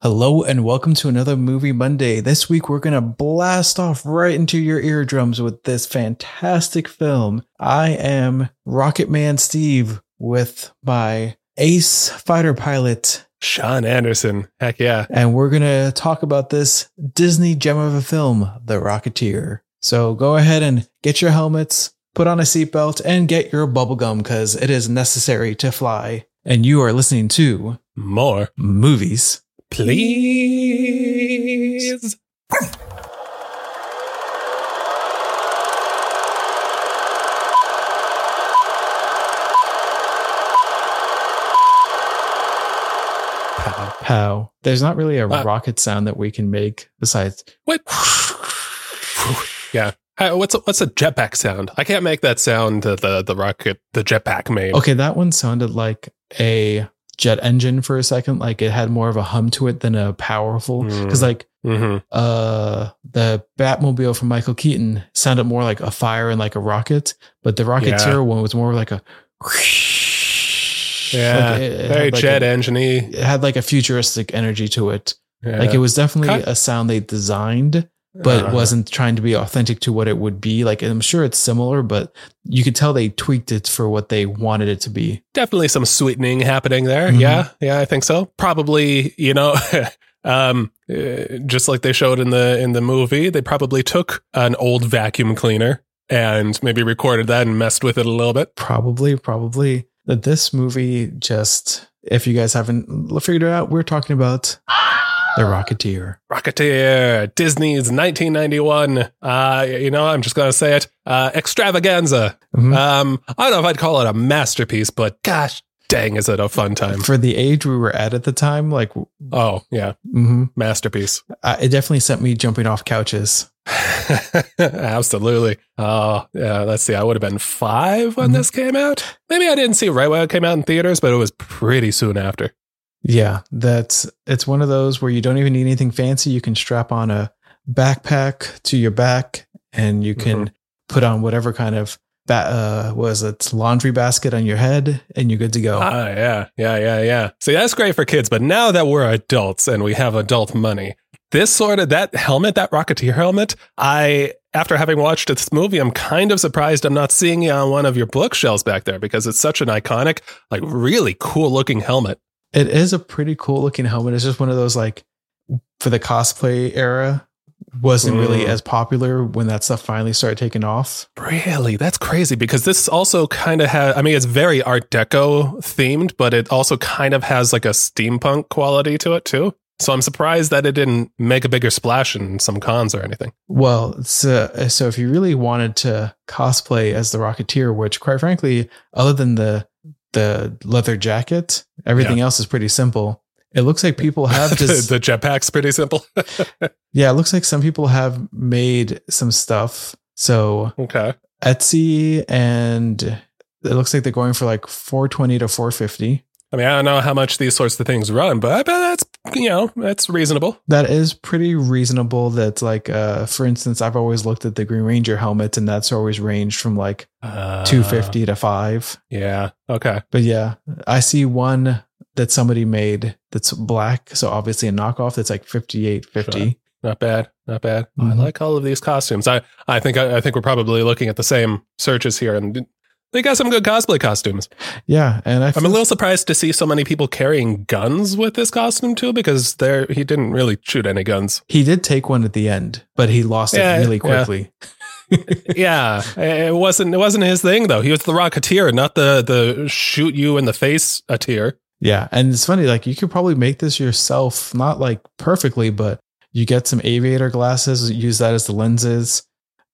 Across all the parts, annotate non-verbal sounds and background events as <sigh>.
Hello and welcome to another Movie Monday. This week we're going to blast off right into your eardrums with this fantastic film. I am Rocket Man Steve with my ace fighter pilot, Sean Anderson. Heck yeah. and we're going to talk about this Disney gem of a film, The Rocketeer. So go ahead and get your helmets, put on a seatbelt, and get your bubblegum because it is necessary to fly. And you are listening to More, Movies. Please. Pow. How? There's not really a Uh, rocket sound that we can make besides What? yeah. Hey, What's a, what's a jetpack sound? I can't make that sound. The the, the rocket, the jetpack made. Okay, that one sounded like a jet engine for a second. Like it had more of a hum to it than a powerful. Because Mm. like Mm-hmm. uh the Batmobile from Michael Keaton sounded more like a fire and like a rocket, but the Rocketeer Yeah. one was more like a Yeah. Like, it- it Very like jet engine It had like a futuristic energy to it. Yeah. Like it was definitely Kind- a sound they designed, but Uh-huh. wasn't trying to be authentic to what it would be. Like I'm sure it's similar, but you could tell they tweaked it for what they wanted it to be. definitely some sweetening happening there. Mhm. Yeah, yeah, I think so. Probably, you know, <laughs> um, uh, just like they showed in the in the movie, they probably took an old vacuum cleaner and maybe recorded that and messed with it a little bit. Probably, probably that this movie just, if you guys haven't figured it out, we're talking about The Rocketeer. Rocketeer, Disney's 1991. Uh, you know, I'm just gonna say it. Uh, extravaganza. Mhm. Um, I don't know if I'd call it a masterpiece, but gosh dang, is it a fun time? For the age we were at at the time, like, Oh yeah, mhm, masterpiece. uh, it definitely sent me jumping off couches. <laughs> Absolutely. Oh, yeah. Let's see. I would have been five when Mhm. this came out. Maybe I didn't see it right when it came out in theaters, but it was pretty soon after. Yeah, that's it's one of those where you don't even need anything fancy. You can strap on a backpack to your back, and you can put on whatever kind of ba- uh was it laundry basket on your head, and you're good to go. Ah, yeah. Yeah. Yeah. Yeah. See, that's great for kids. But now that we're adults and we have adult money, this sort of that helmet, that Rocketeer helmet, I, after having watched this movie, I'm kind of surprised I'm not seeing it on one of your bookshelves back there because it's such an iconic, like really cool looking helmet. It is a pretty cool looking helmet. It's just one of those like for the cosplay era wasn't really Mm. as popular when that stuff finally started taking off. Really? That's crazy because this also kind of has, I mean, it's very Art Deco themed, but it also kind of has like a steampunk quality to it too. So I'm surprised that it didn't make a bigger splash in some cons or anything. Well, so, so if you really wanted to cosplay as the Rocketeer, which quite frankly, other than the the leather jacket, everything else is pretty simple. It looks like people have <laughs> just the jetpack's pretty simple. <laughs> yeah, it looks like some people have made some stuff. So okay. Etsy and it looks like they're going for like 420 to 450. I mean, I don't know how much these sorts of things run, but I bet that's, you know, that's reasonable. That is pretty reasonable. That's like, uh, for instance, I've always looked at the Green Ranger helmet, and that's always ranged from like Uh, 250 to five. Yeah. Okay. But yeah, I see one that somebody made that's black, so obviously a knockoff that's like 5850. Not bad. Not bad. I Mhm. like all of these costumes. I, I think, I, I think we're probably looking at the same searches here and they got some good cosplay costumes. Yeah, and I I'm a little surprised to see so many people carrying guns with this costume too, because there he didn't really shoot any guns. he did take one at the end, but he lost Yeah, it really yeah. quickly. <laughs> yeah, it wasn't it wasn't his thing though. He was the Rocketeer, not the the shoot you in the face a tier. Yeah, and it's funny, like you could probably make this yourself, not like perfectly, but you get some aviator glasses, use that as the lenses,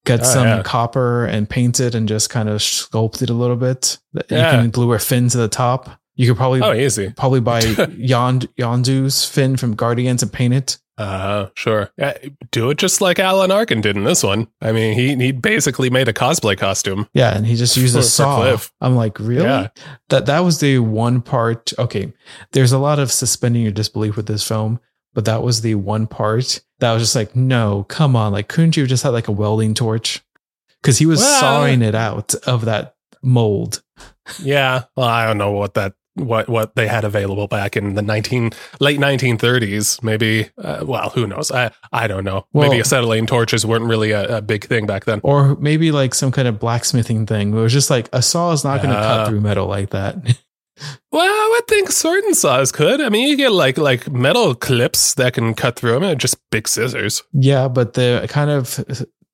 get Oh, some yeah. copper and paint it and just kind of sculpt it a little bit. Yeah. You can glue a fin to the top. You could probably Oh, easy. probably buy <laughs> Yond Yondu's fin from Guardians and paint it. Uh, sure. Yeah, do it just like Alan Arkin did in this one. I mean, he he basically made a cosplay costume. Yeah, and he just <laughs> used For- a saw. I'm like, really? Yeah. That that was the one part. Okay, there's a lot of suspending your disbelief with this film, but that was the one part that was just like, no, come on, like, couldn't you have just had like a welding torch? Because he was Well- sawing it out of that mold. Yeah. Well, I don't know what that what what they had available back in the 19 late 1930s maybe uh, well who knows i i don't know Well- maybe acetylene torches weren't really a, a big thing back then Or maybe like some kind of blacksmithing thing where it's just like a saw is not going to Ah. cut through metal like that. <laughs> well i would think certain saws could i mean you get like like metal clips that can cut through them and just big scissors yeah, but the kind of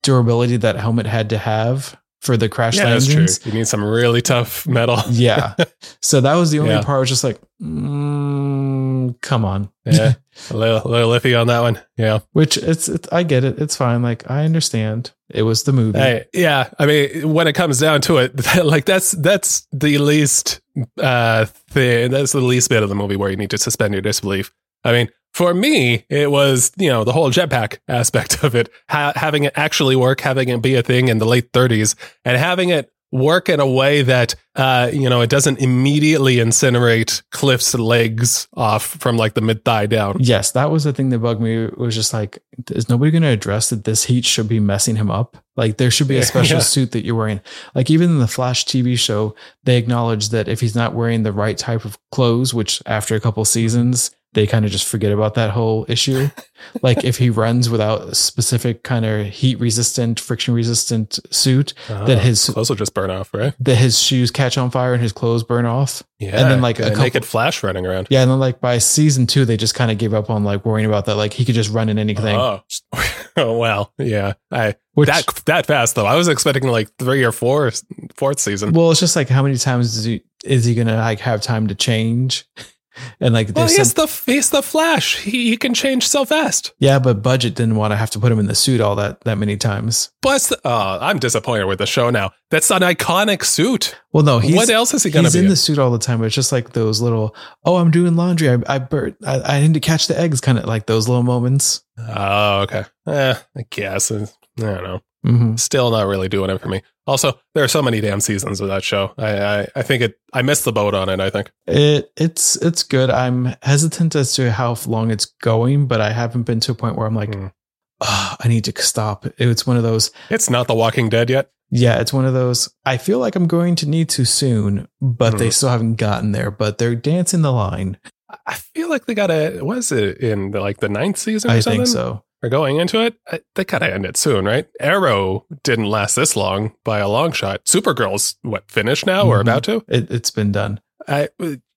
durability that helmet had to have for the crash yeah that's true landings. you need some really tough metal <laughs> Yeah. So that was the only Yeah. part. I was just like, mm, come on. yeah <laughs> a little, little iffy on that one yeah Which it's, it's, I get it. It's fine. Like I understand. It was the movie. Yeah, I mean, when it comes down to it, <laughs> like that's that's the least uh thing. That's the least bit of the movie where you need to suspend your disbelief. I mean, for me, it was you know the whole jetpack aspect <laughs> of it, ha- having it actually work, having it be a thing in the late 30s, and having it work in a way that uh you know it doesn't immediately incinerate Cliff's legs off from like the mid thigh down. Yes, that was the thing that bugged me. It was just like, is nobody going to address that this heat should be messing him up? Like, there should be a <laughs> special Yeah. suit that you're wearing. Like, even in the Flash TV show, they acknowledge that if he's not wearing the right type of clothes, which after a couple seasons, they kind of just forget about that whole issue. <laughs> like, if he runs without a specific kind of heat resistant, friction resistant suit, that ah, his clothes will just burn off, right? that his shoes catch on fire and his clothes burn off. Yeah, And then, like, a a couple- naked Flash running around. Yeah, and then like by season two, they just kind of gave up on like worrying about that. Like he could just run in anything. Oh, <laughs> oh well, yeah. I Which, that that fast though. I was expecting like three or four fourth season. well, it's just like how many times is he is he gonna like have time to change? And like Well, he's some, the he's the Flash. He, he can change so fast. yeah, but budget didn't want to have to put him in the suit all that that many times. Plus, the, oh, I'm disappointed with the show now. That's an iconic suit. Well, no, he's what else is he going to he's be? in in? the suit all the time. But it's just like those little oh, I'm doing laundry. I I bur- I, I need to catch the eggs. Kind of like those little moments. Oh, okay. Eh, I guess. I don't know. Hmm Still not really doing it for me. Also, there are so many damn seasons of that show. I, I, I think it. I missed the boat on it. I think. It it's it's good. I'm hesitant as to how long it's going, but I haven't been to a point where I'm like, Hmm. "Ah, I need to stop. It's one of those. It's not The Walking Dead yet. Yeah, it's one of those. I feel like I'm going to need to soon, but they Mhm. still haven't gotten there. But they're dancing the line. I feel like they got a. Was it in the, like the ninth season? Or I something? think so. Or going into it, I, they gotta end it soon, right? Arrow didn't last this long by a long shot. Supergirl's what finished now or Mhm. about to? It, it's been done. I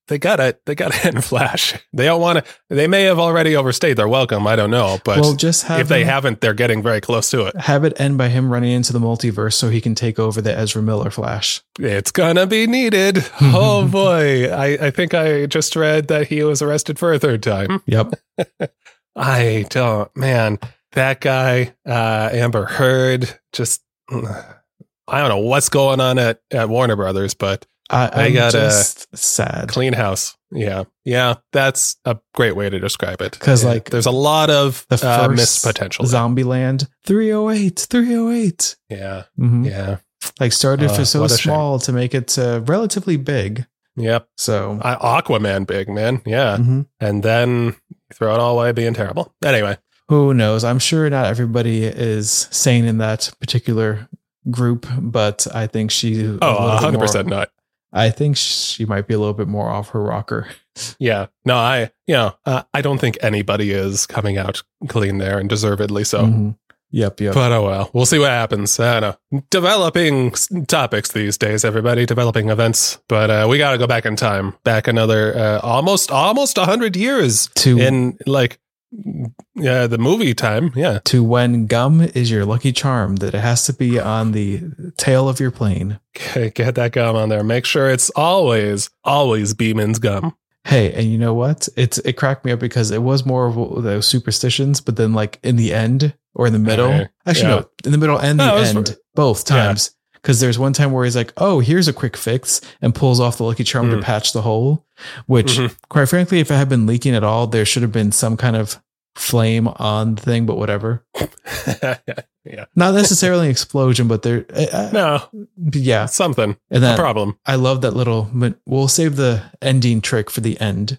they gotta they gotta <laughs> end Flash. They don't want to. They may have already overstayed their welcome. I don't know, but well, just if they him- haven't, they're getting very close to it. have it end by him running into the multiverse so he can take over the Ezra Miller Flash. It's gonna be needed. <laughs> oh boy, I I think I just read that he was arrested for a third time. Yep. <laughs> I don't, man. That guy, uh, Amber Heard, just <sighs> I don't know what's going on at, at Warner Brothers, but I, I gotta- just sad. clean house. Yeah, yeah, that's a great way to describe it. 'Cause, Yeah, like, there's a lot of The uh, missed potential. Zombieland 308, 308. yeah, Mhm. yeah, Like started Uh, for so a shame. small to make it uh, relatively big. yep. So I, Aquaman, big man. Yeah, mhm. and then throw it all away, being terrible. Anyway, who knows? I'm sure not everybody is sane in that particular group, but I think she. oh, little bit 100 percent more- not. I think she might be a little bit more off her rocker. Yeah, no, I, you know, uh, I don't think anybody is coming out clean there, and deservedly so. Mhm. Yep, yep. But oh well, we'll see what happens. I don't know. Developing s- topics these days, everybody. Developing events, but uh, we got to go back in time, back another uh, almost almost a hundred years to in like yeah the movie time. Yeah, to when gum is your lucky charm that it has to be on the tail of your plane. Okay, get that gum on there. Make sure it's always always Beeman's gum. Hey, and you know what? It's it cracked me up because it was more of those superstitions, but then like in the end or in the middle, Okay. actually Yeah. no, in the middle and the No, was- end, both Yeah. times. Because there's one time where he's like, "Oh, here's a quick fix," and pulls off the lucky charm to Mhm. patch the hole. Which, Mhm. quite frankly, if it had been leaking at all, there should have been some kind of flame on the thing. But whatever, <laughs> yeah, not necessarily an explosion, but there, uh, no, yeah. something And a problem. I love that little. We'll save the ending trick for the end.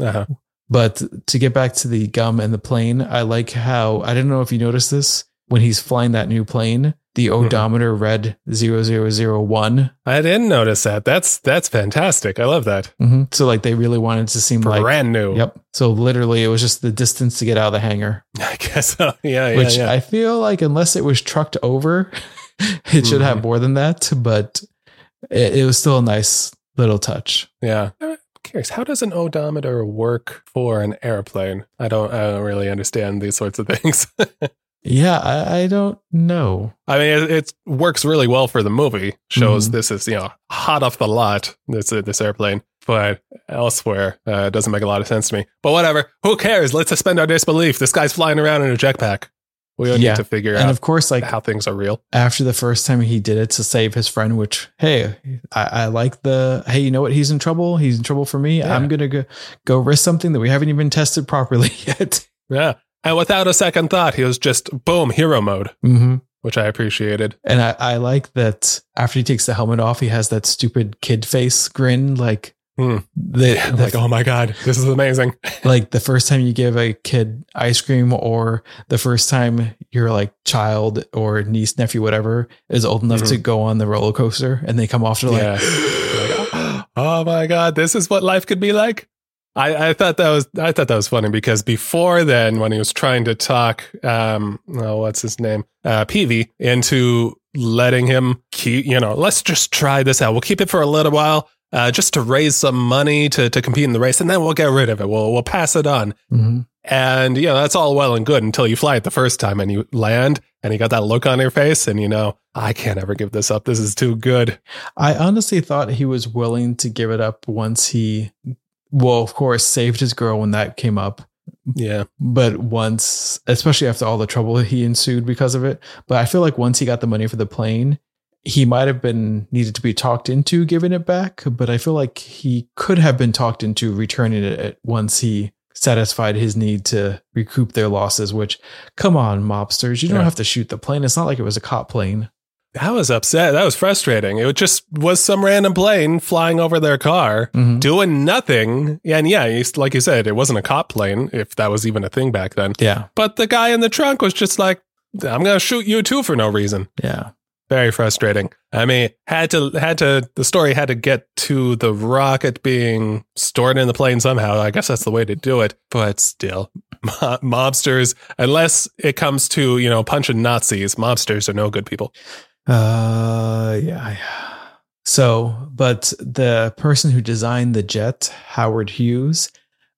Uh-huh. But to get back to the gum and the plane, I like how I don't know if you noticed this when he's flying that new plane. The odometer read 0001. I didn't notice that. That's that's fantastic. I love that. Mhm. So like they really wanted to seem like Brand new. Yep. So literally it was just the distance to get out of the hangar, <laughs> I guess so. <laughs> Yeah, yeah, which yeah. I feel like unless it was trucked over, <laughs> it should have Mhm. more than that, but it, it was still a nice little touch. yeah. Curious, how does an odometer work for an airplane? I don't I don't really understand these sorts of things. Yeah, I, I don't know. I mean, it, it works really well for the movie. Shows Mhm. this is you know hot off the lot. This uh, this airplane, but elsewhere uh, it doesn't make a lot of sense to me. But whatever. Who cares? Let's suspend our disbelief. This guy's flying around in a jetpack. We don't Yeah. need to figure And out of course, like how things are real. after the first time he did it to save his friend, which hey, I, I like the hey, you know what? He's in trouble. He's in trouble for me. Yeah. I'm gonna go go risk something that we haven't even tested properly <laughs> yet. Yeah. And without a second thought, he was just boom, hero mode, hmm which I appreciated. And I, I like that after he takes the helmet off, he has that stupid kid face grin, like Hmm. the, the like, <laughs> oh my God, this is amazing. <laughs> like the first time you give a kid ice cream or the first time your like child or niece nephew whatever is old enough Mhm. to go on the roller coaster and they come off to like Yeah. <gasps> Like, <gasps> oh my God, this is what life could be like. I, I thought that was I thought that was funny because before then, when he was trying to talk, um, oh, what's his name, uh, Peevy, into letting him keep, you know, let's just try this out. We'll keep it for a little while, uh, just to raise some money to to compete in the race, and then we'll get rid of it. We'll we'll pass it on. Mhm. And you know that's all well and good until you fly it the first time and you land and you got that look on your face and you know I can't ever give this up. This is too good. I honestly thought he was willing to give it up once he well of course saved his girl when that came up. Yeah, but once especially after all the trouble he ensued because of it but i feel like once he got the money for the plane he might have been needed to be talked into giving it back but i feel like he could have been talked into returning it once he satisfied his need to recoup their losses which come on mobsters you don't Yeah. have to shoot the plane. It's not like it was a cop plane that was upset. That was frustrating. It just was some random plane flying over their car. Mhm. Doing nothing. And yeah, like you said, it wasn't a cop plane, if that was even a thing back then. yeah But the guy in the trunk was just like, I'm going to shoot you too for no reason. yeah Very frustrating. I mean, had to had to the story had to get to the rocket being stored in the plane somehow. I guess that's the way to do it. But still, <laughs> mobsters, unless it comes to you know punching Nazis, mobsters are no good people. Uh, yeah. yeah. So, but the person who designed the jet, Howard Hughes,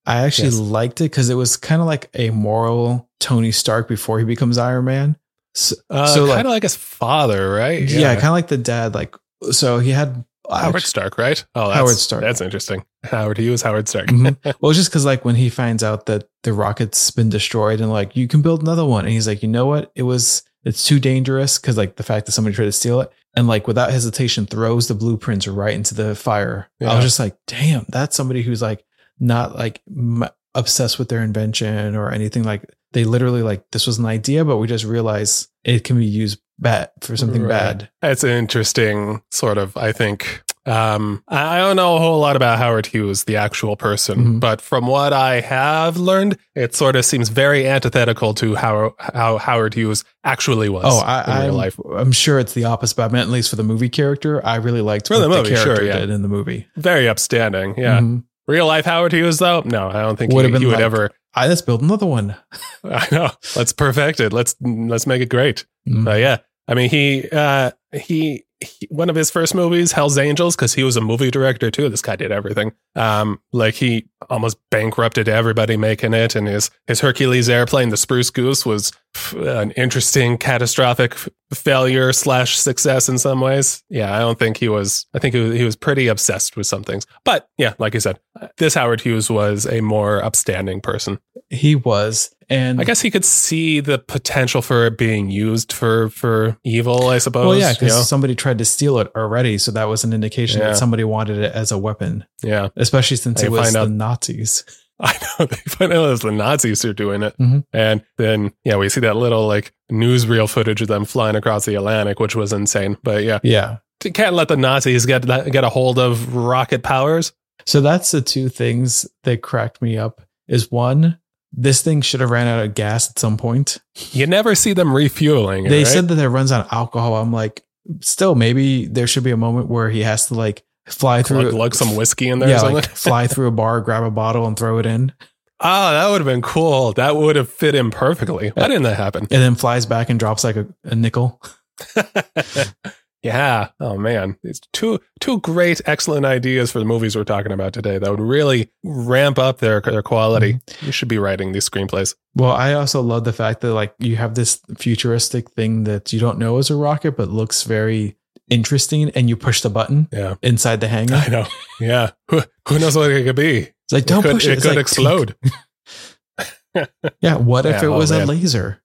I actually Yes. liked it because it was kind of like a moral Tony Stark before he becomes Iron Man. So, Uh, So, kind of like his father, right? yeah, kind of like the dad. Like, so he had Howard actu- Stark, right? Oh, that's, Howard Stark. That's interesting. Howard Hughes, Howard Stark. Mhm. <laughs> well, just because like when he finds out that the rocket's been destroyed and like you can build another one, and he's like, you know what, it was it's too dangerous because like the fact that somebody tried to steal it and like without hesitation throws the blueprints right into the fire. I was just like, damn, that's somebody who's like not like m- obsessed with their invention or anything. Like they literally like this was an idea, but we just realized it can be used bad for something Right. bad. That's an interesting sort of, I think. Um, I don't know a whole lot about Howard Hughes, the actual person, Mhm. but from what I have learned, it sort of seems very antithetical to how, how Howard Hughes actually was Oh, in I, real I'm, life. I'm sure it's the opposite, but I meant at least for the movie character, I really liked For what the the, movie, sure, character yeah. did in the movie. Very upstanding. Yeah. Mhm. Real life Howard Hughes, though? No, I don't think Would he, have been he would like- ever. I let's build another one. <laughs> I know. Let's perfect it. Let's let's make it great. Mhm. But yeah, I mean, he uh, he, he one of his first movies, Hell's Angels, because he was a movie director too. This guy did everything. Um, like he almost bankrupted everybody making it, and his his Hercules airplane, the Spruce Goose, was an interesting, catastrophic failure slash success in some ways. Yeah, I don't think he was. I think he was, he was pretty obsessed with some things. But yeah, like you said, this Howard Hughes was a more upstanding person. He was, and I guess he could see the potential for it being used for for evil. I suppose. well, yeah, you because know? somebody tried to steal it already, so that was an indication Yeah. that somebody wanted it as a weapon, yeah, especially since They it was find the out- Nazis. <laughs> I know. They find out it's the Nazis who are doing it, Mhm. and then yeah, we see that little like newsreel footage of them flying across the Atlantic, which was insane. But yeah, Yeah. you can't let the Nazis get that, get a hold of rocket powers. So that's the two things that cracked me up. Is one this thing should have ran out of gas at some point. You never see them refueling. They right? said that it runs out of alcohol. I'm like, still, maybe there should be a moment where he has to like fly through lug, lug some whiskey in there or yeah, something. like fly <laughs> through a bar, grab a bottle, and throw it in, oh, that would have been cool. That would have fit in perfectly. Why didn't that happen? and then flies back and drops like a, a nickel. <laughs> yeah. Oh man, it's two two great, excellent ideas for the movies we're talking about today. That would really ramp up their their quality. Mm-hmm. You should be writing these screenplays. Well, I also love the fact that like you have this futuristic thing that you don't know is a rocket, but looks very interesting, and you push the button Yeah, inside the hangar. <laughs> I know. Yeah, who, who knows what it could be? It's like don't it could, push it. It It's could like, explode. <laughs> Yeah. What <laughs> if Yeah, it oh, was a man. laser?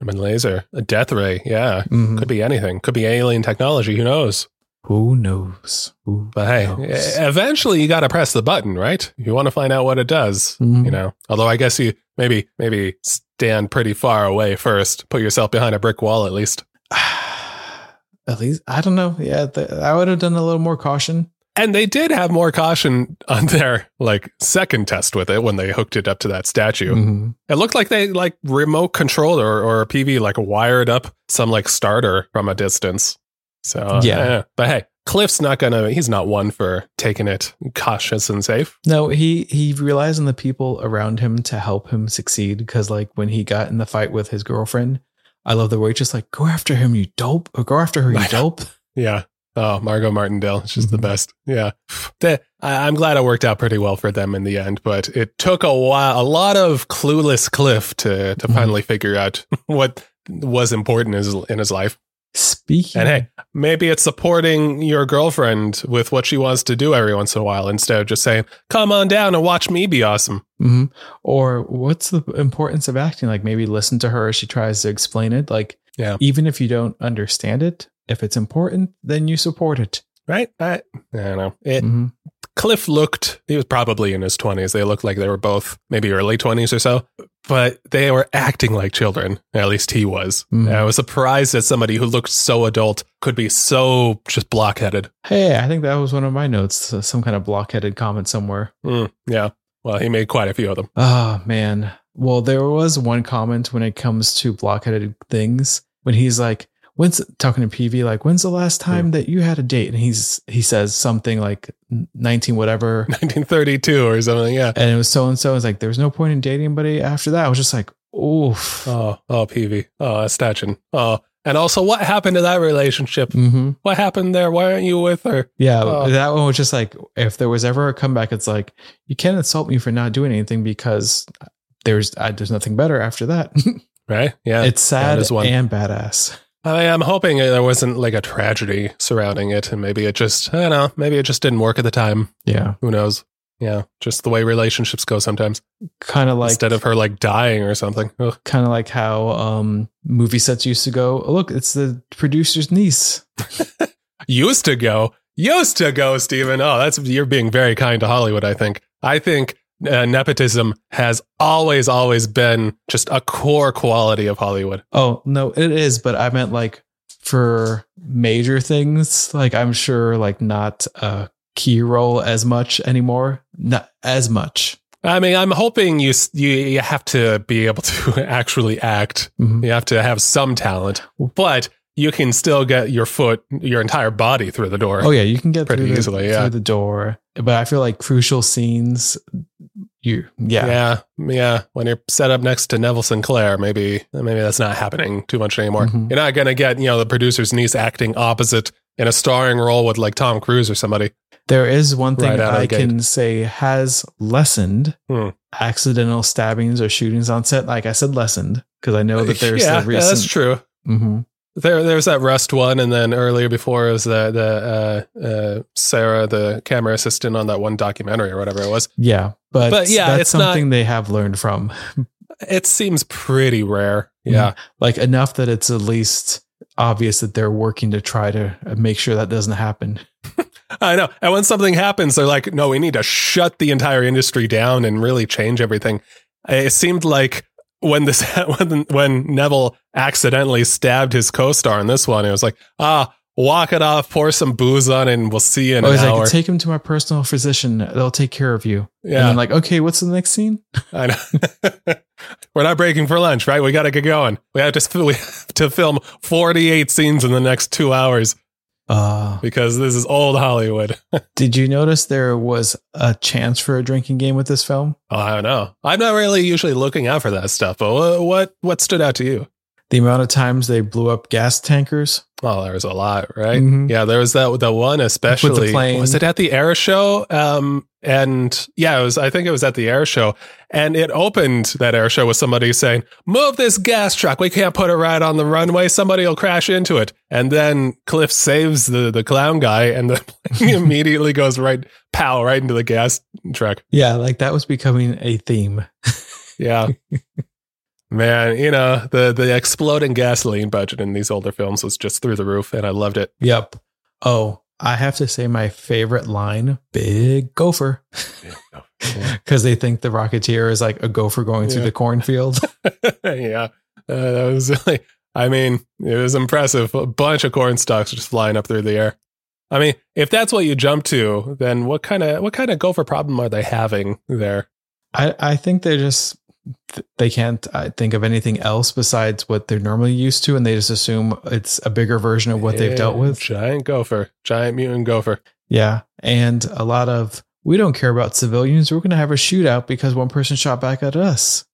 I mean, laser, a death ray. Yeah, Mhm. could be anything. Could be alien technology. Who knows? Who knows? Who But hey, knows? eventually you got to press the button, right? You want to find out what it does. Mhm. You know, although I guess you maybe maybe stand pretty far away first. Put yourself behind a brick wall at least. <sighs> <sighs> At least I don't know. Yeah, th- I would have done a little more caution. And they did have more caution <laughs> on their like second test with it when they hooked it up to that statue. Mhm. It looked like they like remote controlled or, or a PV like wired up some like starter from a distance. So uh, Yeah. but hey, Cliff's not gonna. He's not one for taking it cautious and safe. No, he he relies on the people around him to help him succeed. Because like when he got in the fight with his girlfriend, I love the way just like go after him, you dope, or go after her, you <laughs> dope. Yeah. Oh, Margo Martindale. She's the Mhm. best. Yeah. The- I, I'm glad it worked out pretty well for them in the end, but it took a while, a lot of clueless Cliff to, to Mhm. finally figure out <laughs> what was important in his, in his life. Speaking, And hey, maybe it's supporting your girlfriend with what she wants to do every once in a while instead of just saying, come on down and watch me be awesome. Mhm. or what's the importance of acting? Like maybe listen to her as she tries to explain it. Like Yeah. even if you don't understand it, if it's important, then you support it. Right? I, I don't know. It, Mhm. Cliff looked, he was probably in his 20s. They looked like they were both maybe early 20s or so, but they were acting like children. At least he was. Mhm. I was surprised that somebody who looked so adult could be so just blockheaded. Hey, I think that was one of my notes. uh, Some kind of blockheaded comment somewhere. Mm, yeah. Well, he made quite a few of them. Oh man. Well, there was one comment when it comes to blockheaded things when he's like, "When's talking to Peevy like, when's the last time that you had a date?" And he's he says something like nineteen whatever, <laughs> 1932 or something. Yeah. and it was so and so. It's like there was no point in dating anybody after that. I was just like, oof. Oh, oh, Peevy. Oh, that's touching. Oh, and also, what happened to that relationship? hmm What happened there? Why aren't you with her? Yeah, Oh. that one was just like, if there was ever a comeback, it's like you can't insult me for not doing anything because there's I, there's nothing better after that. <laughs> Right? Yeah. it's sad and badass. I am hoping there wasn't like a tragedy surrounding it, and maybe it just, I don't know, maybe it just didn't work at the time. Yeah, Who knows? Yeah, just the way relationships go sometimes. kind of like Instead of her like dying or something. Kind of like how um movie sets used to go oh, look it's the producer's niece <laughs> Used to go, used to go, Stephen. Oh, that's you're being very kind to Hollywood. I think. I think uh, nepotism has always, always been just a core quality of Hollywood. oh no it is but i meant like for major things like i'm sure like not a key role as much anymore not as much I mean, I'm hoping you you you have to be able to <laughs> actually act. Mhm. You have to have some talent, but you can still get your foot, your entire body through the door. oh yeah you can get Pretty through the, easily, yeah. through the door but i feel like crucial scenes you yeah, yeah, yeah. When you're set up next to Neville Sinclair, maybe maybe that's not happening too much anymore. Mhm. You're not gonna get you know the producer's niece acting opposite in a starring role with like Tom Cruise or somebody. There is one thing Right I gate. can say has lessened Hmm. accidental stabbings or shootings on set. Like I said, lessened because I know that there's <laughs> yeah, the yeah, that's recent. true. Mhm. There, there's that Rust one, and then earlier before was the the uh, uh, Sarah, the camera assistant on that one documentary or whatever it was. Yeah, but But yeah, that's it's not- something they have learned from. It seems pretty rare. Yeah, Like enough that it's at least obvious that they're working to try to make sure that doesn't happen. <laughs> I know. And when something happens, they're like, "No, we need to shut the entire industry down and really change everything." It seemed like when this <laughs> when when Neville accidentally stabbed his co-star in this one, it was like, ah, walk it off, pour some booze on, and we'll see you in Oh, an he's hour. like, take him to my personal physician. They'll take care of you. And yeah, then like, okay, what's the next scene? <laughs> I know. <laughs> We're not breaking for lunch, right? We got to get going. We have to we have to film 48 scenes in the next two hours Uh, because this is old Hollywood. <laughs> did you notice there was a chance for a drinking game with this film? Oh, I don't know. I'm not really usually looking out for that stuff, but what what, stood out to you? The amount of times they blew up gas tankers. Oh, there was a lot, right? Mhm. Yeah, there was that the one especially. plane. Was it at the air show? Um, and yeah, it was. I think it was at the air show, and it opened that air show with somebody saying, "Move this gas truck. We can't put it right on the runway. Somebody will crash into it." And then Cliff saves the the clown guy, and the <laughs> plane <laughs> immediately goes right, pow, right into the gas truck. Yeah, like that was becoming a theme. <laughs> Yeah. Man, you know the the exploding gasoline budget in these older films was just through the roof, and I loved it. Yep. Oh, I have to say my favorite line, big gopher. Because <laughs> they think the Rocketeer is like a gopher going through Yeah. the cornfield. <laughs> yeah, uh, that was <laughs> really. I mean, it was impressive. A bunch of corn stalks just flying up through the air. I mean, if that's what you jump to, then what kind of what kind of gopher problem are they having there? I, I think they're just they can't uh, think of anything else besides what they're normally used to, and they just assume it's a bigger version of what they've dealt with. Giant gopher, giant mutant gopher. Yeah, and a lot of we don't care about civilians. We're going to have a shootout because one person shot back at us.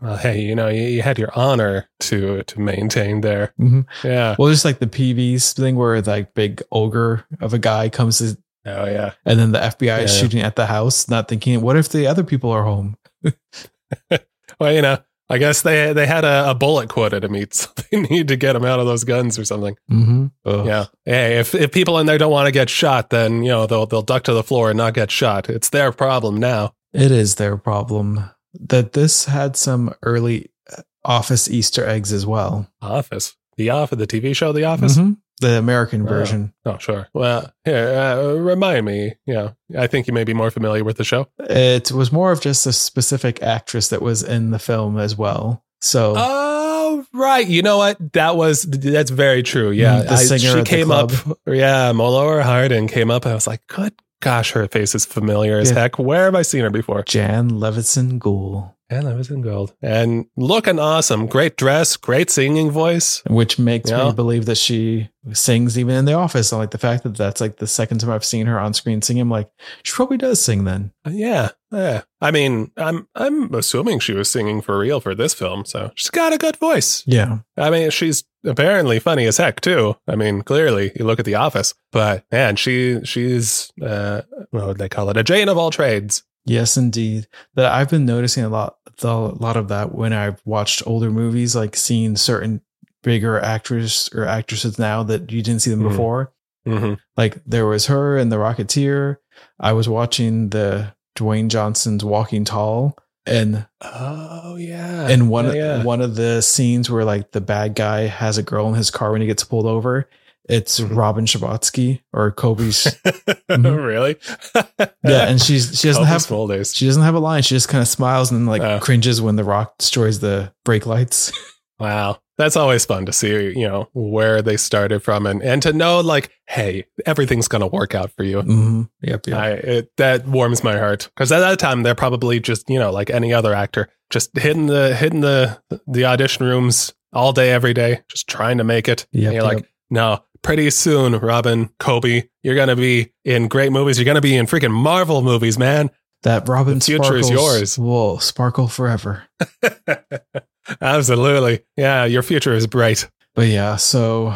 Well, hey, you know, you, you had your honor to to maintain there. Mhm. Yeah. Well, just like the Peevy's thing where like big ogre of a guy comes to, Oh yeah. and then the FBI is Yeah. shooting at the house, not thinking, what if the other people are home? <laughs> <laughs> Well, you know, I guess they they had a, a bullet quota to meet, <laughs> so they need to get them out of those guns or something. Mm-hmm. Yeah. Hey, if if people in there don't want to get shot, then you know they'll they'll duck to the floor and not get shot. It's their problem now. It is their problem that this had some early uh, Office Easter eggs as well. Office, the Office, the TV show, The Office. Mhm. The American Wow. version. Oh, sure. Well, here, uh, remind me. Yeah, I think you may be more familiar with the show. It was more of just a specific actress that was in the film as well. So Oh, right. You know what? That was that's very true. Yeah, Mm, the I- singer she at the came up. Yeah, Melora Hardin came up, and I was like, "Good gosh, her face is familiar as Yeah. heck. Where have I seen her before?" Jan Levinson Gould. Was in gold and looking awesome. Great dress, great singing voice. which makes me believe that she sings even in the office. I like the fact that that's like the second time I've seen her on screen sing. I'm like, she probably does sing then. Uh, Yeah, yeah. I mean, I'm I'm assuming she was singing for real for this film, so she's got a good voice. Yeah. I mean, she's apparently funny as heck too. I mean, clearly you look at The Office, but man, she she's uh, what would they call it? A Jane of all trades. Yes, indeed. That I've been noticing a lot, a lot of that when I've watched older movies, like seeing certain bigger actors or actresses now that you didn't see them Mhm. before. hmm Like there was her in The Rocketeer. I was watching the Dwayne Johnson's Walking Tall, and Oh yeah, and one yeah, yeah. one of the scenes where like the bad guy has a girl in his car when he gets pulled over, it's Mhm. Robin Scherbatsky or Cobie's. <laughs> Mhm. really? <laughs> yeah, and she's she doesn't have days. she doesn't have a line. She just kind of smiles and like Oh. cringes when the rock destroys the brake lights. Wow. That's always fun to see, you know, where they started from and, and to know like, hey, everything's going to work out for you. mm-hmm. Yep, yep. I, it, that warms my heart because at that time they're probably just, you know, like any other actor, just hitting the, hitting the, the audition rooms all day, every day, just trying to make it. Yep, and you're yep. like, no, pretty soon, Robin, Cobie, you're going to be in great movies. You're going to be in freaking Marvel movies, man. that Robin the future is yours. will sparkle forever. <laughs> Absolutely. Yeah. Your future is bright. But yeah, so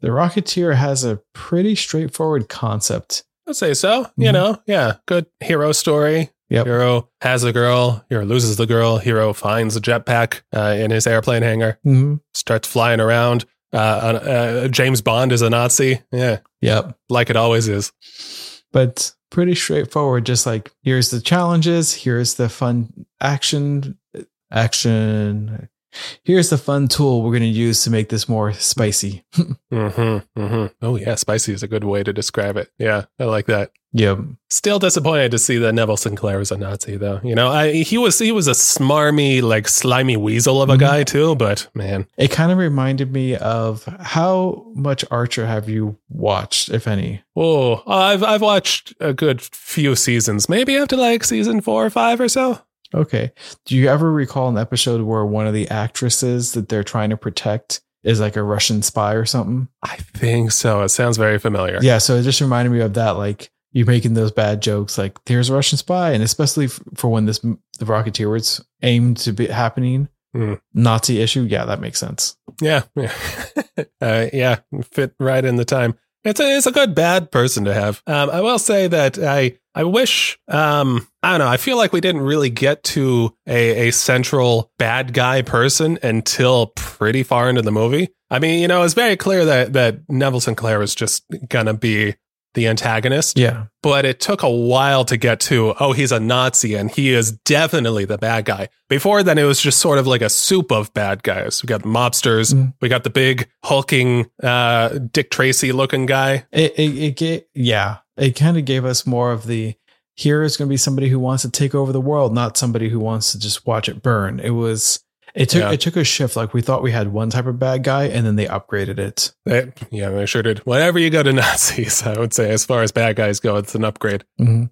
the Rocketeer has a pretty straightforward concept. I'd say so. You Mhm. know, yeah, good hero story. Yep. Hero has a girl. Hero loses the girl. Hero finds a jetpack uh, in his airplane hangar. Mm-hmm. Starts flying around. Uh, uh, James Bond is a Nazi. Yeah, Yep. like it always is. But pretty straightforward. Just like here's the challenges, here's the fun action, action. here's the fun tool we're going to use to make this more spicy. <laughs> Mm-hmm, mm-hmm. Oh yeah, spicy is a good way to describe it. Yeah, I like that. Yeah. Still disappointed to see that Neville Sinclair was a Nazi, though. You know, I, he was he was a smarmy, like slimy weasel of a Mhm. guy too. But man, It kind of reminded me of how much Archer have you watched, if any? oh, I've I've watched a good few seasons, maybe up to like season four or five or so. Okay. Do you ever recall an episode where one of the actresses that they're trying to protect is like a Russian spy or something? I think so. It sounds very familiar. Yeah. So it just reminded me of that. Like you're making those bad jokes, like there's a Russian spy, and especially for when this the Rocketeer was aimed to be happening, Mm. Nazi issue. Yeah, that makes sense. Yeah, yeah, <laughs> uh, yeah. Fit right in the time. It's a it's a good bad person to have. Um, I will say that I I wish um I don't know. I feel like we didn't really get to a a central bad guy person until pretty far into the movie. I mean, you know, it's very clear that that Neville Sinclair was just gonna be the antagonist Yeah. but it took a while to get to oh he's a nazi and he is definitely the bad guy before then it was just sort of like a soup of bad guys we got mobsters Mm. we got the big hulking uh dick tracy looking guy It it, it yeah. It kind of gave us more of the here is going to be somebody who wants to take over the world, not somebody who wants to just watch it burn. It was it took Yeah. it took a shift. Like we thought we had one type of bad guy, and then they upgraded it. They- yeah they sure did whenever you go to <laughs> nazis i would say as far as bad guys go it's an upgrade Mhm.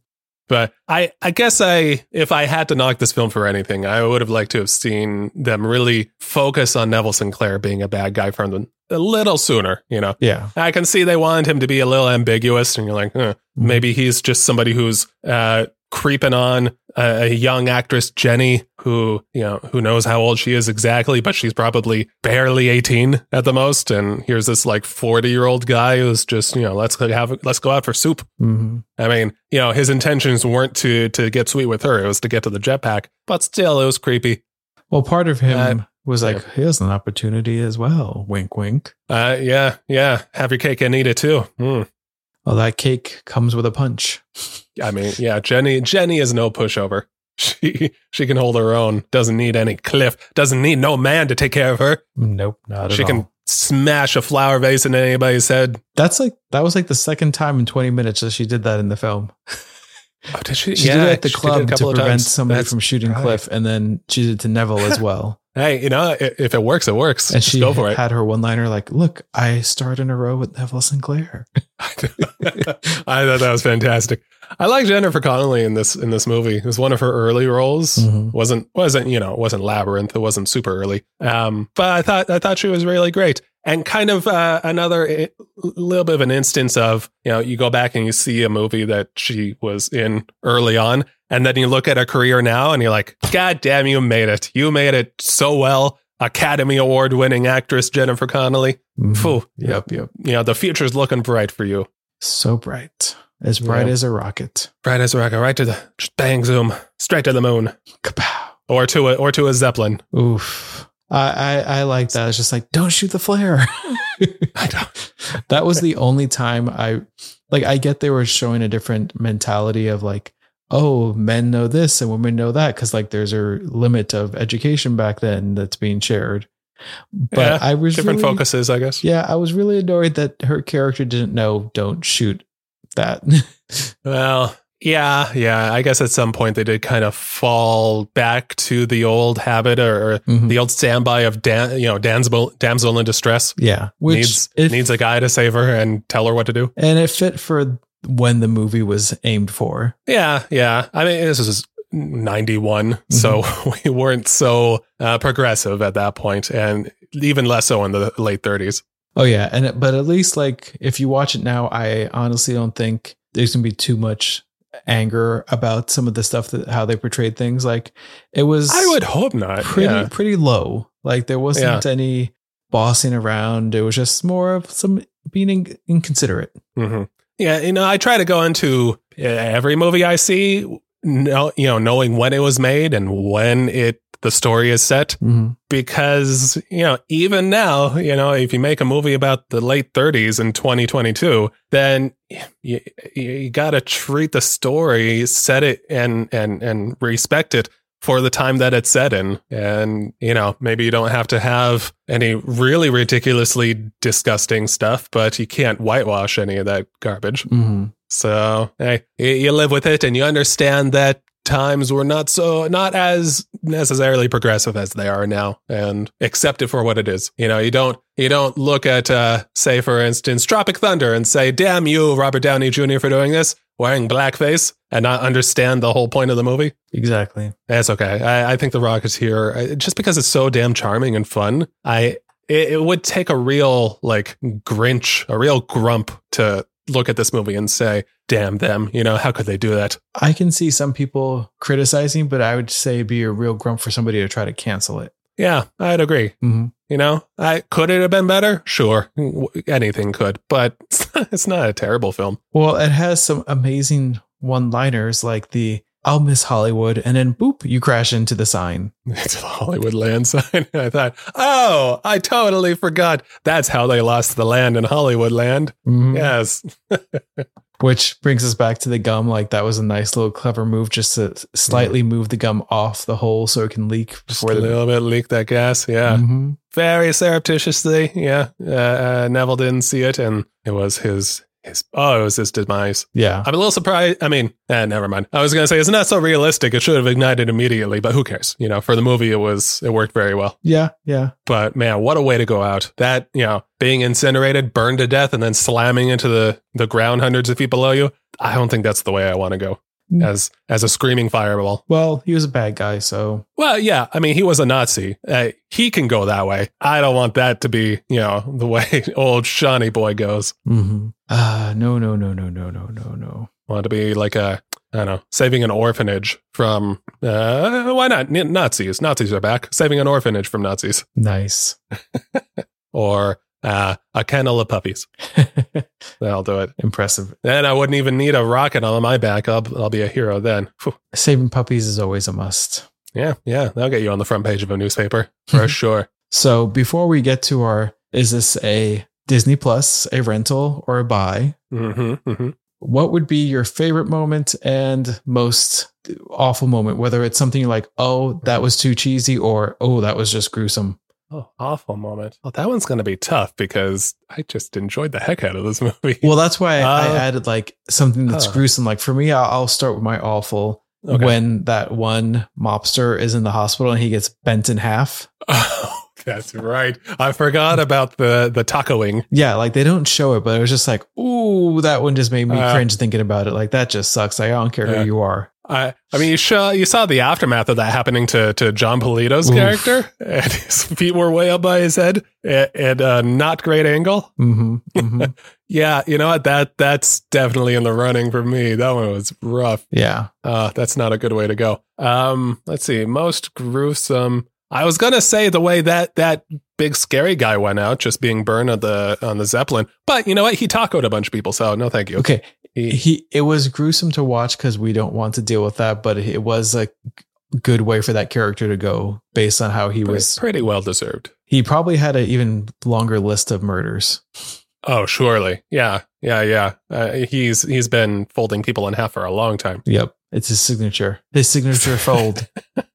But I, I guess I, if I had to knock this film for anything, I would have liked to have seen them really focus on Neville Sinclair being a bad guy from them a little sooner. You know, Yeah, I can see they wanted him to be a little ambiguous, and you're like, eh, maybe he's just somebody who's uh, creeping on a, young actress, Jenny, who you know who knows how old she is exactly, but she's probably barely 18 at the most. And here's this like 40 year old guy who's just you know let's go have let's go out for soup. hmm I mean, you know, his intentions weren't to to get sweet with her; it was to get to the jetpack. But still, it was creepy. Well, part of him Uh, was like, yeah. here's an opportunity as well. Wink, wink. Uh, yeah, yeah. Have your cake and eat it too. Hmm. Well, that cake comes with a punch. I mean, yeah, Jenny Jenny is no pushover. She she can hold her own. Doesn't need any cliff. Doesn't need no man to take care of her. Nope, not at all. she can smash a flower vase into anybody's head. That's like that was like the second time in 20 minutes that she did that in the film. Oh, did she? She did it at the she did club a to couple of prevent times. somebody That's- from shooting right. Cliff, and then she did it to Neville as well. Hey, you know, if it works, it works. and Just she go for it. had her one liner like, "Look, I starred in a row with Neville Sinclair." <laughs> I thought that was fantastic. I like Jennifer Connelly in this in this movie. It was one of her early roles. Mhm. wasn't wasn't you know it wasn't labyrinth. It wasn't super early. Um, but I thought I thought she was really great and kind of uh, another eh, little bit of an instance of you know you go back and you see a movie that she was in early on, and then you look at her career now and you're like, God damn, you made it! You made it so well. Academy Award winning actress Jennifer Connelly. Mhm. Yep, yep. You know the future's looking bright for you. So bright, as bright Yeah. as a rocket. Bright as a rocket, right to the bang zoom, straight to the moon, Kapow! or to a or to a zeppelin. Oof. I, I I like that. It's just like, don't shoot the flare. <laughs> I don't. that was the only time I like. I get they were showing a different mentality of like, oh, men know this and women know that because like there's a limit of education back then that's being shared. But Yeah, I was Different really- focuses, I guess. Yeah, I was really annoyed that her character didn't know. Don't shoot that. <laughs> Well, yeah, yeah. I guess at some point they did kind of fall back to the old habit or, Mhm. the old standby of dan, you know, damsel damsel in distress yeah, which needs it, needs a guy to save her and tell her what to do. and it fit for when the movie was aimed for. Yeah, yeah. I mean, this is 91, so <laughs> we weren't so uh, progressive at that point, and even less so in the late 30s. Oh yeah, and but at least like if you watch it now, I honestly don't think there's gonna be too much anger about some of the stuff that how they portrayed things. Like it was, I would hope not. pretty yeah. pretty low. Like there wasn't any bossing around. It was just more of some being in, inconsiderate. hmm Yeah, you know, I try to go into uh, every movie I see, know, you know, knowing when it was made and when it the story is set, Mhm. because you know, even now, you know, if you make a movie about the late 30s in 2022, then you, you got to treat the story, set it, and and and respect it for the time that it's set in. And, you know, maybe you don't have to have any really ridiculously disgusting stuff, but you can't whitewash any of that garbage. Mm-hmm. So, hey, you live with it and you understand that times were not so not as necessarily progressive as they are now and accept it for what it is. You know you don't you don't look at uh say for instance tropic thunder and say damn you robert downey jr for doing this wearing blackface and not understand the whole point of the movie. Exactly. that's okay. I, I think the rock is here just because it's so damn charming and fun. I it, it would take a real like grinch a real grump to look at this movie and say damn them you know how could they do that I can see some people criticizing, but I would say it'd be a real grump for somebody to try to cancel it. Yeah, I'd agree. Mm-hmm. You know, I could it have been better? Sure, anything could, but <laughs> it's not a terrible film. Well, it has some amazing one-liners like the "I'll miss Hollywood," and then boop, you crash into the sign. <laughs> It's the Hollywoodland sign. I thought, oh, I totally forgot. That's how they lost the land in Hollywoodland. Mhm. Yes. <laughs> Which brings us back to the gum. Like that was a nice little clever move, just to slightly move the gum off the hole so it can leak Just a the. little bit leak that gas. Yeah. Mhm. Very surreptitiously. Yeah. Uh, uh, Neville didn't see it and it was his, his, oh, it was his demise. Yeah. I'm a little surprised. I mean, eh, never mind. I was going to say it's not so realistic. It should have ignited immediately, but who cares? You know, for the movie, it was, it worked very well. Yeah. Yeah. But man, what a way to go out. That, you know, being incinerated, burned to death, and then slamming into the, the ground hundreds of feet below you. I don't think that's the way I want to go. As, as a screaming fireball. Well, he was a bad guy, so Well, yeah. I mean, he was a Nazi. Uh, he can go that way. I don't want that to be, you know, <laughs> the way old Shawnee boy goes. mm-hmm. uh no, no, no, no, no, no, no, no. Want to be like a, I don't know, saving an orphanage from, uh, why not? N- Nazis. Nazis are back. Saving an orphanage from Nazis. Nice. <laughs> Or uh, a kennel of puppies. <laughs> That'll do it. Impressive. Then I wouldn't even need a rocket on my back. I'll, I'll be a hero then. Phew. Saving puppies is always a must. Yeah, yeah. That'll get you on the front page of a newspaper for <laughs> sure. So before we get to our, is this a Disney Plus, a rental, or a buy? hmm hmm What would be your favorite moment and most awful moment? Whether it's something like, oh, that was too cheesy, or oh, that was just gruesome. Oh, awful moment. Well, that one's going to be tough because I just enjoyed the heck out of this <laughs> movie. Well, that's why I, I Uh, added like something that's huh. gruesome. Like for me, I'll, I'll start with my awful. Okay. When that one mobster is in the hospital and he gets bent in half. Oh, <laughs> that's right. I forgot about the the tacoing. Yeah, like they don't show it, but it was just like, ooh, that one just made me Uh, cringe thinking about it. Like that just sucks. Like, I don't care Yeah. who you are. I I mean, you saw you saw the aftermath of that happening to to Jon Polito's Oof. character, and <laughs> his feet were way up by his head at, at a not great angle. hmm <laughs> hmm Yeah, you know what? That that's definitely in the running for me. That one was rough. yeah. Uh, that's not a good way to go. Um, let's see. Most gruesome. I was gonna say the way that that big scary guy went out, just being burned on the on the zeppelin. But you know what? He tacoed a bunch of people, so no, thank you. Okay. He- He it was gruesome to watch because we don't want to deal with that, but it was a good way for that character to go based on how he pretty, was. pretty well deserved. He probably had an even longer list of murders. Oh, surely. Yeah, yeah, yeah. Uh, he's he's been folding people in half for a long time. Yep. It's his signature. His signature fold. <laughs>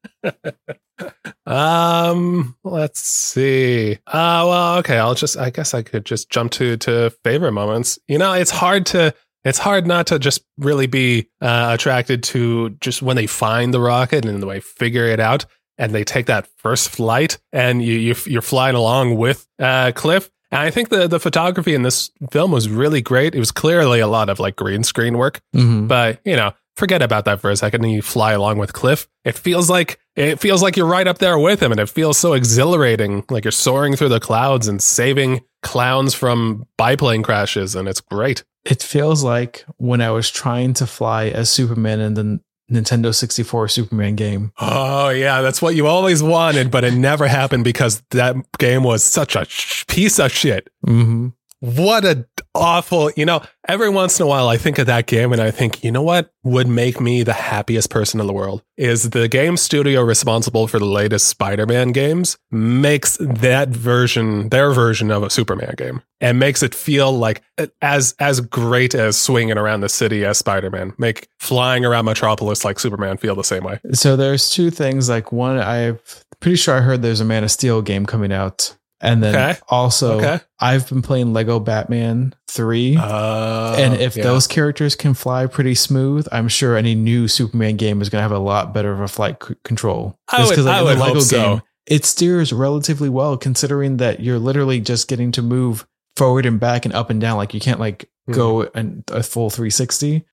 Um, let's see. Uh well, okay, I'll just I guess I could just jump to to favorite moments. You know, it's hard to it's hard not to just really be uh, attracted to just when they find the rocket and the way they figure it out and they take that first flight and you, you you're flying along with uh Cliff. And I think the the photography in this film was really great. It was clearly a lot of like green screen work, Mhm. but you know, forget about that for a second and you fly along with Cliff. It feels like it feels like you're right up there with him and it feels so exhilarating, like you're soaring through the clouds and saving clowns from biplane crashes and it's great. It feels like when I was trying to fly as Superman in the Nintendo 64 Superman game. Oh yeah, that's what you always wanted, but it never happened because that game was such a sh- piece of shit. hmm what a awful, you know, every once in a while I think of that game and I think, you know what would make me the happiest person in the world is the game studio responsible for the latest Spider-Man games makes that version, their version of a Superman game and makes it feel like uh, as as great as swinging around the city as Spider-Man. Make flying around Metropolis like Superman feel the same way. So there's two things like one I'm pretty sure I heard there's a Man of Steel game coming out and then Okay. also, Okay. I've been playing Lego Batman 3. Uh, and if yeah. those characters can fly pretty smooth, I'm sure any new Superman game is going to have a lot better of a flight c- control. I Just would- 'cause, I in would hope so. it steers relatively well considering that you're literally just getting to move forward and back and up and down. Like you can't like Hmm. go an, a full 360.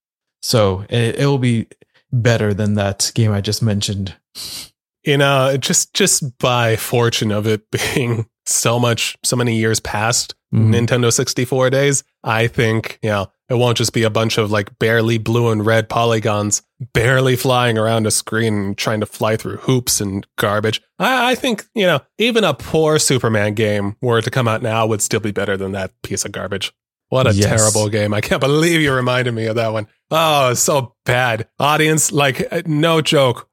So it, it'll be better than that game I just mentioned. <laughs> you know, just just by fortune of it <laughs> being so much, so many years past Mhm. Nintendo 64 days, I think, you know, it won't just be a bunch of like barely blue and red polygons barely flying around a screen and trying to fly through hoops and garbage. I, I think, you know, even a poor Superman game were it to come out now would still be better than that piece of garbage. What a Yes. terrible game. I can't believe you reminded me of that one. Oh, so bad. Audience, like, uh, no joke.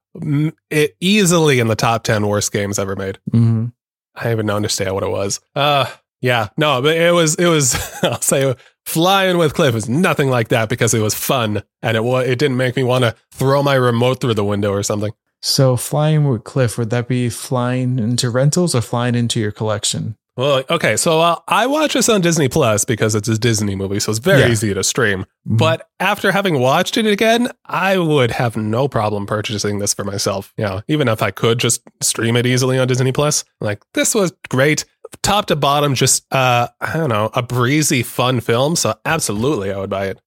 It easily in the top 10 worst games ever made. Mhm. I don't even understand what it was. Uh yeah, no, but it was it was <laughs> I'll say flying with Cliff was nothing like that because it was fun and it was it didn't make me want to throw my remote through the window or something. So flying with Cliff, would that be flying into rentals or flying into your collection? Well, okay, so uh, I watch this on Disney Plus because it's a Disney movie, so it's very Yeah. easy to stream. Mhm. But after having watched it again, I would have no problem purchasing this for myself. You know, even if I could just stream it easily on Disney Plus. Like this was great. Top to bottom, just uh I don't know, a breezy, fun film. So absolutely I would buy it.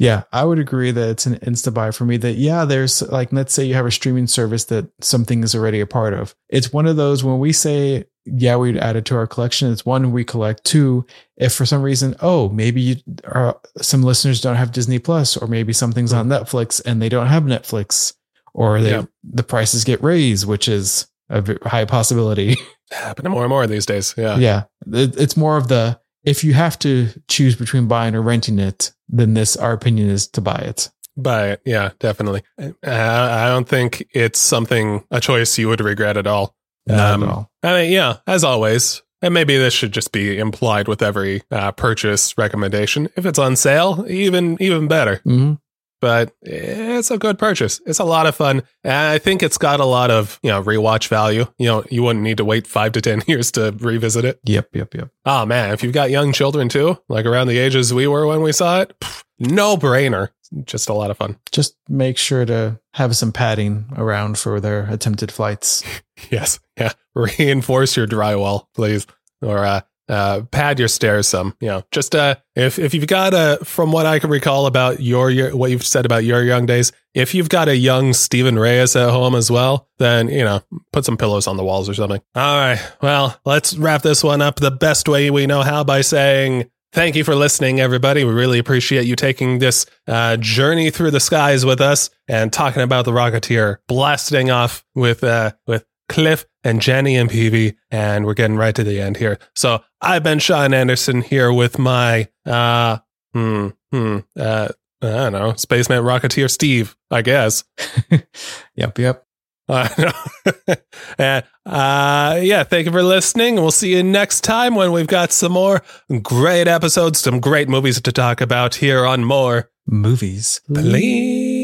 Yeah, I would agree that it's an insta buy for me. That yeah, there's like let's say you have a streaming service that something is already a part of. It's one of those when we say yeah, we'd add it to our collection. It's one we collect. Two, if for some reason, oh, maybe you, uh, some listeners don't have Disney Plus, or maybe something's on Netflix and they don't have Netflix, or they Yeah. the prices get raised, which is a high possibility. <laughs> Happening more and more these days. Yeah. yeah, It- it's more of the if you have to choose between buying or renting it, then this our opinion is to buy it. Buy it. Yeah, definitely. Uh, I don't think it's something a choice you would regret at all. Um. I mean, yeah, as always. And maybe this should just be implied with every uh, purchase recommendation. If it's on sale, even even better. hmm But it's a good purchase. It's a lot of fun. And I think it's got a lot of you know rewatch value. You know, you wouldn't need to wait five to ten <laughs> years to revisit it. Yep, yep, yep. Oh man, if you've got young children too, like around the ages we were when we saw it, pff, no brainer. Just a lot of fun. Just make sure to have some padding around for their attempted flights. <laughs> Yes. Yeah. Reinforce your drywall, please. Or uh uh pad your stairs some. You know, just uh if if you've got a from what I can recall about your, your what you've said about your young days, if you've got a young Stephen Reyes at home as well, then you know, put some pillows on the walls or something. All right. Well, let's wrap this one up the best way we know how by saying Thank you for listening, everybody. We really appreciate you taking this uh, journey through the skies with us and talking about the Rocketeer, blasting off with uh, with Cliff and Jenny and Peevy, and we're getting right to the end here. So I've been Sean Anderson here with my uh hmm hmm uh I don't know spaceman Rocketeer Steve, I guess. <laughs> yep, yep. Uh, <laughs> and uh, yeah, thank you for listening. We'll see you next time when we've got some more great episodes, some great movies to talk about here on More. Movies. Please.